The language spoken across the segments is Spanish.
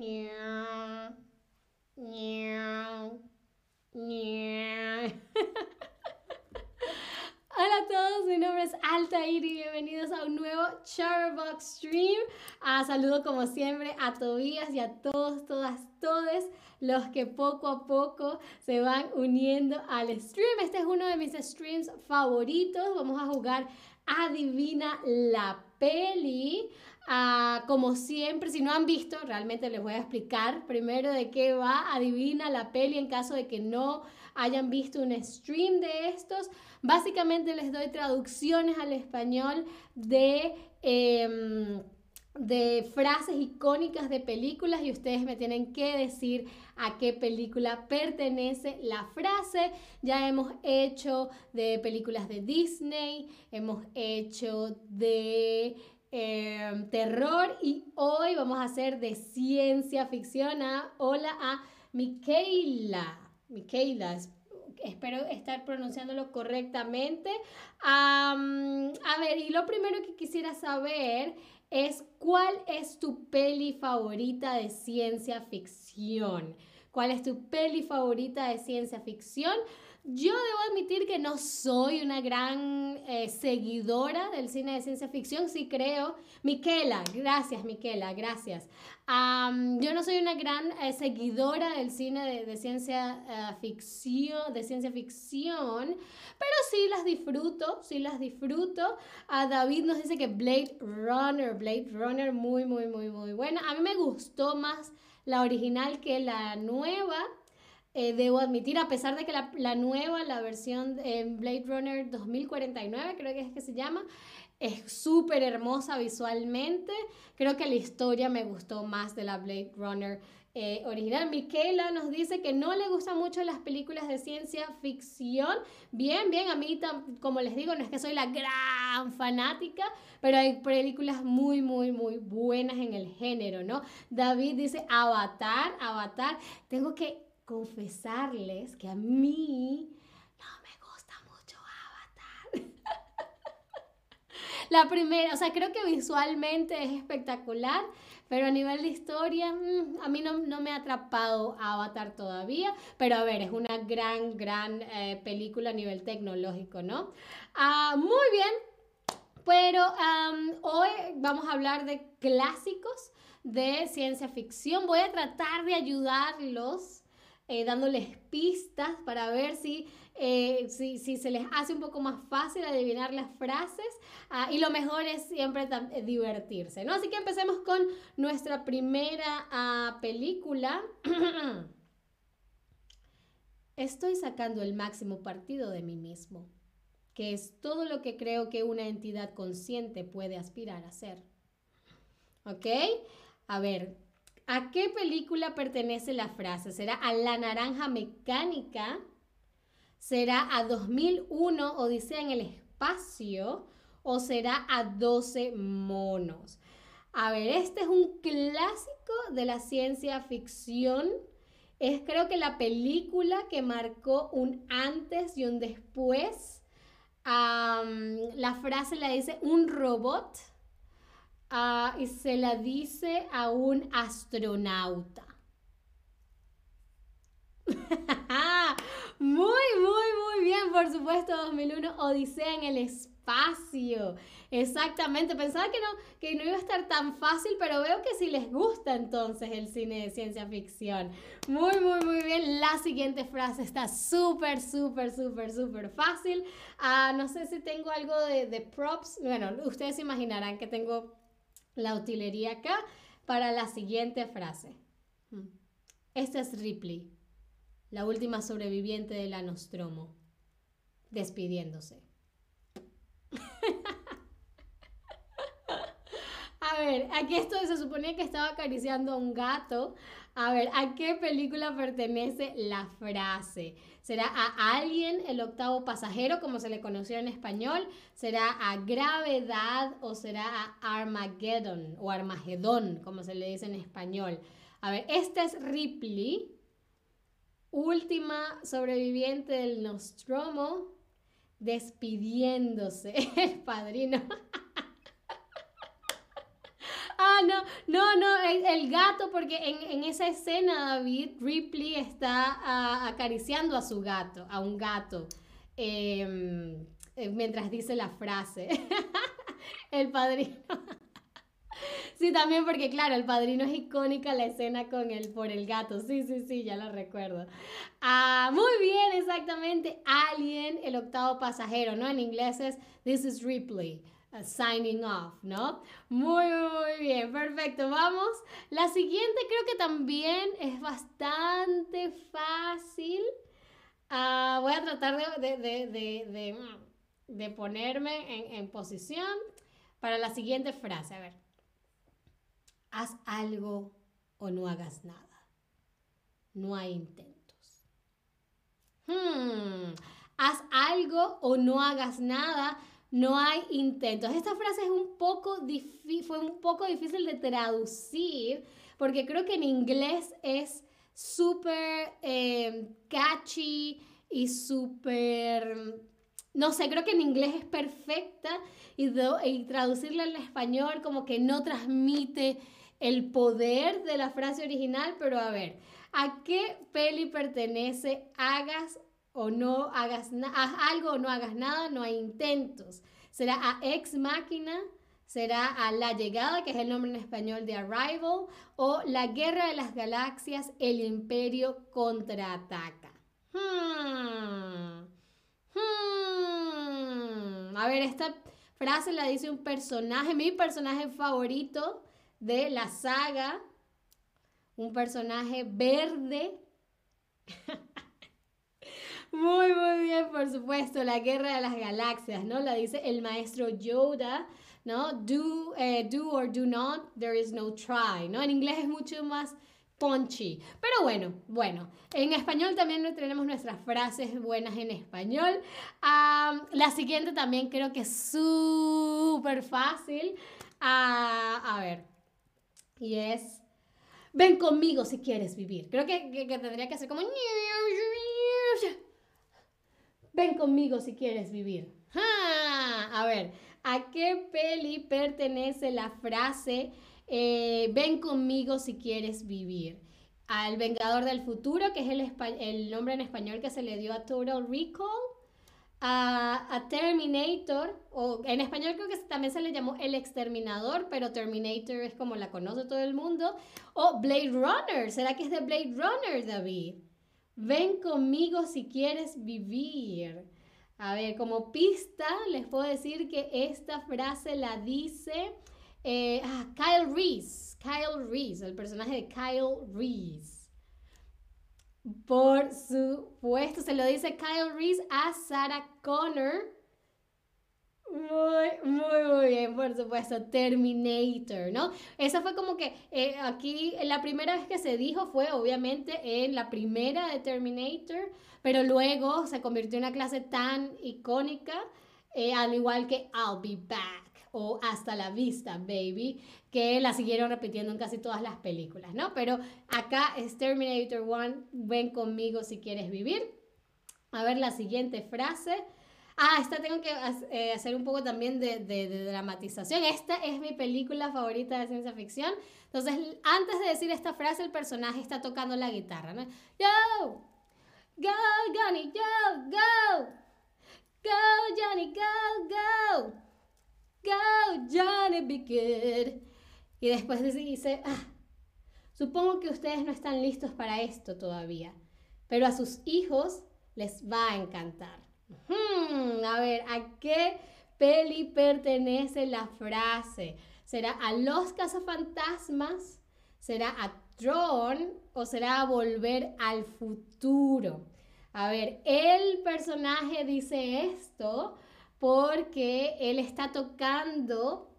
Hola a todos, mi nombre es Altair y bienvenidos a un nuevo Charbox Stream. Ah, saludo como siempre a Tobías y a todos, todas, todes los que poco a poco se van uniendo al stream. Este es uno de mis streams favoritos. Vamos a jugar Adivina la peli. Ah, como siempre, si no han visto, realmente les voy a explicar primero de qué va. Adivina la peli en caso de que no hayan visto un stream de estos. Básicamente les doy traducciones al español de... Em, de frases icónicas de películas y ustedes me tienen que decir a qué película pertenece la frase. Ya hemos hecho de películas de Disney, hemos hecho de em, terror y hoy vamos a hacer de ciencia ficción. hola a Michaela. Michaela, espero estar pronunciándolo correctamente. a ver, y lo primero que quisiera saber es cuál es tu peli favorita de ciencia ficción. ¿Cuál es tu peli favorita de ciencia ficción? Yo debo admitir que no soy una gran eh, seguidora del cine de ciencia ficción, sí creo. Miquela, gracias Miquela, gracias. yo no soy una gran eh, seguidora del cine de, ciencia eh, ficción, de ciencia ficción, pero sí las disfruto, sí las disfruto. A David nos dice que Blade Runner, Blade Runner, muy, muy, muy, muy buena. A mí me gustó más la original que la nueva. Eh, debo admitir, a pesar de que la, nueva, la versión de Blade Runner 2049, creo que es que se llama, es súper hermosa visualmente. Creo que la historia me gustó más de la Blade Runner eh, original. Miquela nos dice que no le gustan mucho las películas de ciencia ficción. Bien, bien, a mí, como les digo, no es que soy la gran fanática, pero hay películas muy, muy, muy buenas en el género, ¿no? David dice Avatar, Avatar. Tengo que confesarles que a mí no me gusta mucho Avatar. La primera, o sea, creo que visualmente es espectacular, pero a nivel de historia, mm, a mí no, me ha atrapado Avatar todavía, pero a ver, es una gran, gran eh, película a nivel tecnológico, ¿no? Ah, muy bien, pero hoy vamos a hablar de clásicos de ciencia ficción. Voy a tratar de ayudarlos eh, dándoles pistas para ver eh, si, si, se les hace un poco más fácil adivinar las frases. Ah, y lo mejor es siempre eh, divertirse, ¿no? Así que empecemos con nuestra primera ah, película. Estoy sacando el máximo partido de mí mismo, que es todo lo que creo que una entidad consciente puede aspirar a ser. ¿Ok? A ver, ¿A qué película pertenece la frase? ¿Será a La Naranja Mecánica? ¿Será a 2001 Odisea en el Espacio? ¿O será a 12 monos? A ver, este es un clásico de la ciencia ficción. Es creo que la película que marcó un antes y un después. la frase la dice un robot Ah, y se la dice a un astronauta. muy, muy, muy bien, por supuesto, 2001, Odisea en el espacio. Exactamente, pensaba que no, que no iba a estar tan fácil, pero veo que sí les gusta entonces el cine de ciencia ficción. Muy, muy, muy bien. La siguiente frase está súper, súper, súper, súper fácil. Ah, no sé si tengo algo de, de props. Bueno, ustedes imaginarán que tengo la utilería acá para la siguiente frase. Hmm. Esta es Ripley, la última sobreviviente de la Nostromo, despidiéndose. A ver, aquí esto se suponía que estaba acariciando a un gato. A ver, ¿a qué película pertenece la frase? ¿Será a alguien el octavo pasajero, como se le conoció en español? ¿Será a gravedad o será a Armageddon o Armagedón, como se le dice en español? A ver, esta es Ripley, última sobreviviente del Nostromo, despidiéndose, el padrino. No, no, no, el, gato, porque en, esa escena David Ripley está ah, acariciando a su gato, a un gato, em, eh, mientras dice la frase. el padrino. Sí, también porque, claro, el padrino es icónica la escena con el por el gato. Sí, sí, sí, ya lo recuerdo. Ah, muy bien, exactamente. Alien, el octavo pasajero, ¿no? En inglés es This is Ripley. Signing off, ¿no? Muy, muy bien, perfecto. Vamos. La siguiente creo que también es bastante fácil. Ah, voy a tratar de, de, de, de ponerme en, en posición para la siguiente frase. A ver haz algo o no hagas nada. No hay intentos. Hmm, haz algo o no hagas nada. No hay intentos. Esta frase es un poco fue un poco difícil de traducir porque creo que en inglés es súper em, catchy y súper no sé, creo que en inglés es perfecta y, y, traducirla al español como que no transmite el poder de la frase original, pero a ver, ¿a qué peli pertenece? Hagas o no hagas algo o no hagas nada, no hay intentos. ¿Será a Ex Máquina? ¿Será a La Llegada, que es el nombre en español de Arrival? ¿O La Guerra de las Galaxias, el Imperio contraataca? Hmm. Hmm. A ver, esta frase la dice un personaje, mi personaje favorito de la saga, un personaje verde. muy, muy bien, por supuesto, la guerra de las galaxias, ¿no? La dice el maestro Yoda, ¿no? Do, eh, do or do not, there is no try, ¿no? En inglés es mucho más punchy. Pero bueno, bueno, en español también tenemos nuestras frases buenas en español. la siguiente también creo que es súper fácil. Ah, a ver, y es, ven conmigo si quieres vivir. Creo que, que, tendría que hacer como... Ven conmigo si quieres vivir. A ver, ¿a qué peli pertenece la frase eh, ven conmigo si quieres vivir? Al Vengador del Futuro, que es el, el nombre en español que se le dio a Total Recall a, Terminator, o en español creo que también se le llamó El Exterminador, pero Terminator es como la conoce todo el mundo, o Blade Runner, ¿será que es de Blade Runner, David? Ven conmigo si quieres vivir. A ver, como pista les puedo decir que esta frase la dice eh, ah, Kyle Reese, Kyle Reese, el personaje de Kyle Reese. Por supuesto, se lo dice Kyle Reese a Sarah Connor. Muy, muy, muy bien, por supuesto, Terminator, ¿no? Esa fue como que eh, aquí la primera vez que se dijo fue obviamente en la primera de Terminator, pero luego se convirtió en una clase tan icónica, eh, al igual que I'll Be Back o Hasta la Vista, Baby, que la siguieron repitiendo en casi todas las películas, ¿no? Pero acá es Terminator 1, ven conmigo si quieres vivir. A ver la siguiente frase. Ah, esta tengo que eh, hacer un poco también de, dramatización. Esta es mi película favorita de ciencia ficción. Entonces, antes de decir esta frase, el personaje está tocando la guitarra, ¿no? Go, go, Johnny, go, go, go, Johnny, go, go. Go, Johnny, be good. Y después dice, ah, supongo que ustedes no están listos para esto todavía, pero a sus hijos les va a encantar. Hmm, a ver, ¿a qué peli pertenece la frase? ¿Será a los cazafantasmas? ¿Será a Tron? ¿O será a volver al futuro? A ver, el personaje dice esto porque él está tocando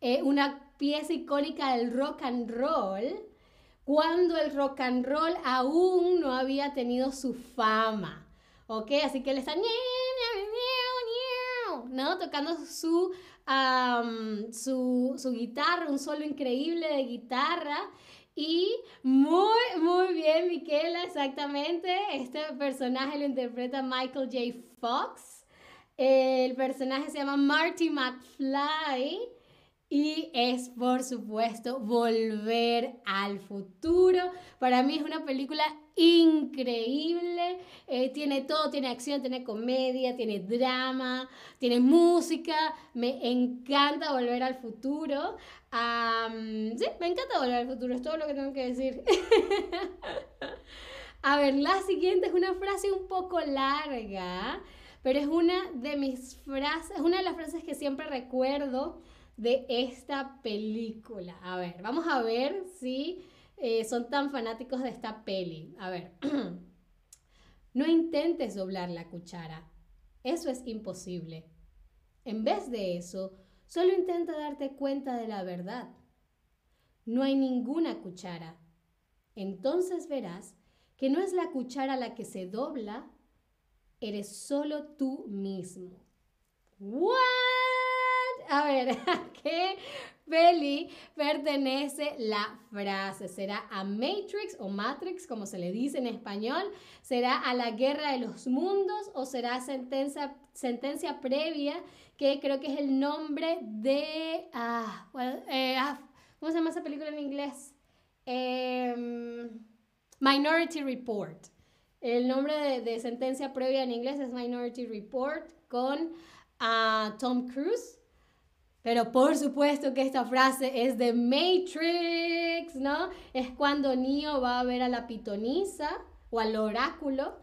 eh, una pieza icónica del rock and roll cuando el rock and roll aún no había tenido su fama. ¿Ok? Así que él está... Tocando su, su, su guitarra, un solo increíble de guitarra. Y muy, muy bien, Miquela, exactamente. Este personaje lo interpreta Michael J. Fox. El personaje se llama Marty McFly y es, por supuesto, Volver al Futuro. Para mí es una película increíble. Eh, tiene todo, tiene acción, tiene comedia, tiene drama, tiene música. Me encanta Volver al Futuro. sí, me encanta Volver al Futuro, es todo lo que tengo que decir. A ver, la siguiente es una frase un poco larga, pero es una de mis frases, es una de las frases que siempre recuerdo de esta película. A ver, vamos a ver si eh, son tan fanáticos de esta peli. A ver, no intentes doblar la cuchara. Eso es imposible. En vez de eso, solo intenta darte cuenta de la verdad. No hay ninguna cuchara. Entonces verás que no es la cuchara la que se dobla, eres solo tú mismo. ¿What? A ver, ¿a qué peli pertenece la frase? ¿Será a Matrix o Matrix, como se le dice en español? ¿Será a la guerra de los mundos o será sentencia, sentencia previa, que creo que es el nombre de... Ah, eh, ah, ¿Cómo se llama esa película en inglés? Em, Minority Report. El nombre de, sentencia previa en inglés es Minority Report con ah, Tom Cruise. Pero por supuesto que esta frase es de Matrix, ¿no? Es cuando Neo va a ver a la pitonisa o al oráculo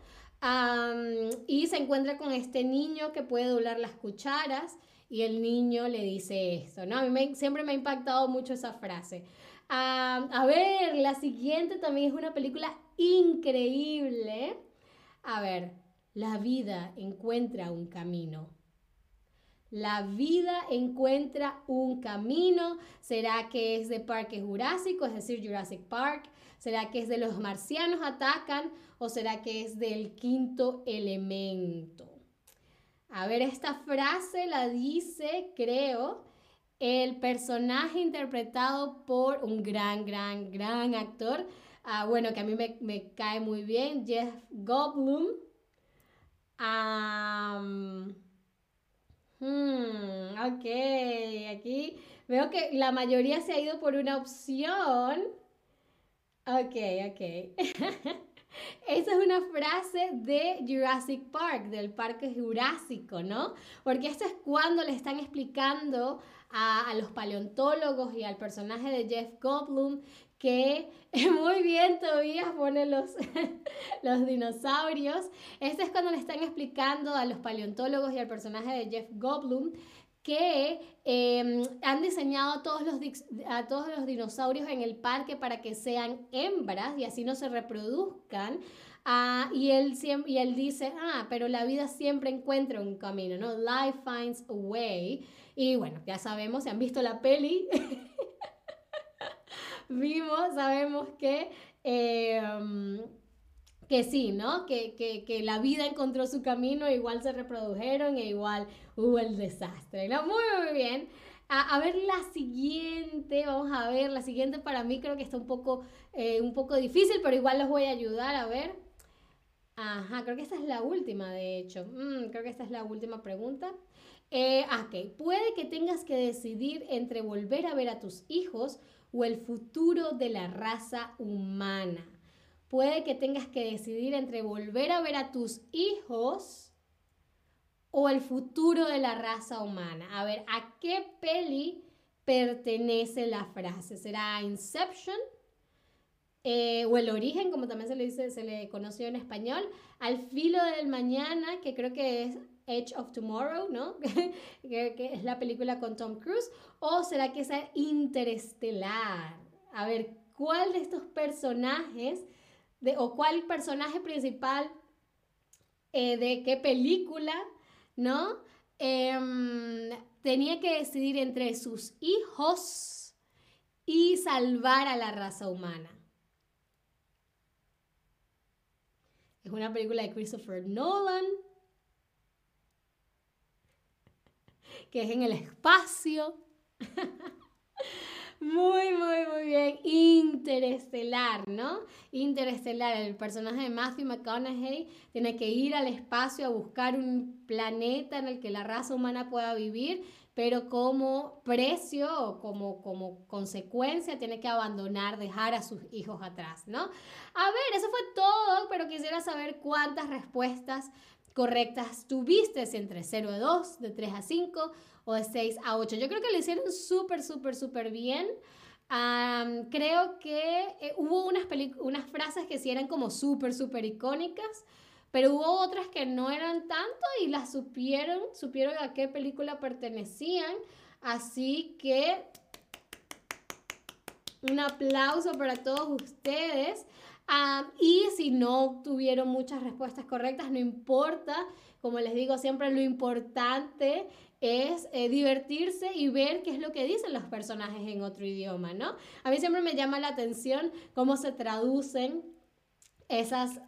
y se encuentra con este niño que puede doblar las cucharas y el niño le dice esto, ¿no? A mí siempre me ha impactado mucho esa frase. a ver, la siguiente también es una película increíble. A ver, la vida encuentra un camino. La vida encuentra un camino. ¿Será que es de Parque Jurásico, es decir, Jurassic Park? ¿Será que es de los marcianos atacan o será que es del quinto elemento? A ver, esta frase la dice, creo, el personaje interpretado por un gran, gran, gran actor. Ah, bueno, que a mí me, cae muy bien, Jeff Goldblum. Hmm, ok, aquí veo que la mayoría se ha ido por una opción. Ok, ok. Esa es una frase de Jurassic Park, del parque jurásico, ¿no? Porque esto es cuando le están explicando a, los paleontólogos y al personaje de Jeff Goldblum que muy bien todavía pone los, los dinosaurios. Este es cuando le están explicando a los paleontólogos y al personaje de Jeff Goldblum que em, han diseñado a todos, los, a todos los dinosaurios en el parque para que sean hembras y así no se reproduzcan. Ah, y, él, y él dice, ah, pero la vida siempre encuentra un camino, ¿no? Life finds a way. Y bueno, ya sabemos, se han visto la peli. vimos, sabemos que, em, que sí, ¿no? Que, que, la vida encontró su camino, igual se reprodujeron e igual hubo el desastre. Muy, muy bien. A, ver la siguiente, vamos a ver, la siguiente para mí creo que está un poco, eh, un poco difícil, pero igual los voy a ayudar a ver. Ajá, creo que esta es la última, de hecho. Mm, creo que esta es la última pregunta. Eh, ok, puede que tengas que decidir entre volver a ver a tus hijos o el futuro de la raza humana. Puede que tengas que decidir entre volver a ver a tus hijos o el futuro de la raza humana. A ver, ¿a qué peli pertenece la frase? ¿Será Inception? Eh, o el origen, como también se le dice, se le conoció en español, al filo del mañana, que creo que es Edge of Tomorrow, ¿no? que, es la película con Tom Cruise, o será que es Interestelar. A ver, ¿cuál de estos personajes, de, o cuál personaje principal eh, de qué película, ¿no? Em, tenía que decidir entre sus hijos y salvar a la raza humana. Es una película de Christopher Nolan que es en el espacio. Muy, muy, muy bien. Interestelar, ¿no? Interestelar. El personaje de Matthew McConaughey tiene que ir al espacio a buscar un planeta en el que la raza humana pueda vivir, pero como precio o como, como consecuencia tiene que abandonar, dejar a sus hijos atrás, ¿no? A ver, eso fue todo, pero quisiera saber cuántas respuestas correctas tuviste entre 0 a 2, de 3 a 5 o de 6 a 8. Yo creo que lo hicieron súper, súper, súper bien. creo que eh, hubo unas, unas frases que sí eran como súper, súper icónicas, pero hubo otras que no eran tanto y las supieron, supieron a qué película pertenecían. Así que un aplauso para todos ustedes. Y si no tuvieron muchas respuestas correctas, no importa. Como les digo siempre, lo importante es eh, divertirse y ver qué es lo que dicen los personajes en otro idioma, ¿no? A mí siempre me llama la atención cómo se traducen esas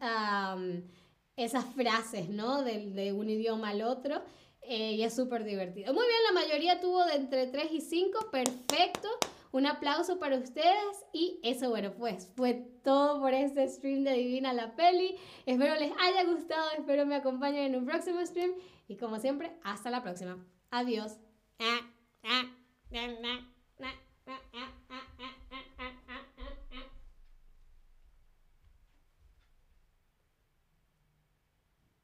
esas frases, ¿no? De, de un idioma al otro. Eh, y es súper divertido. Muy bien, la mayoría tuvo de entre 3 y 5. Perfecto. Un aplauso para ustedes. Y eso, bueno, pues fue todo por este stream de Divina la Peli. Espero les haya gustado. Espero me acompañen en un próximo stream. Y como siempre, hasta la próxima. Adiós.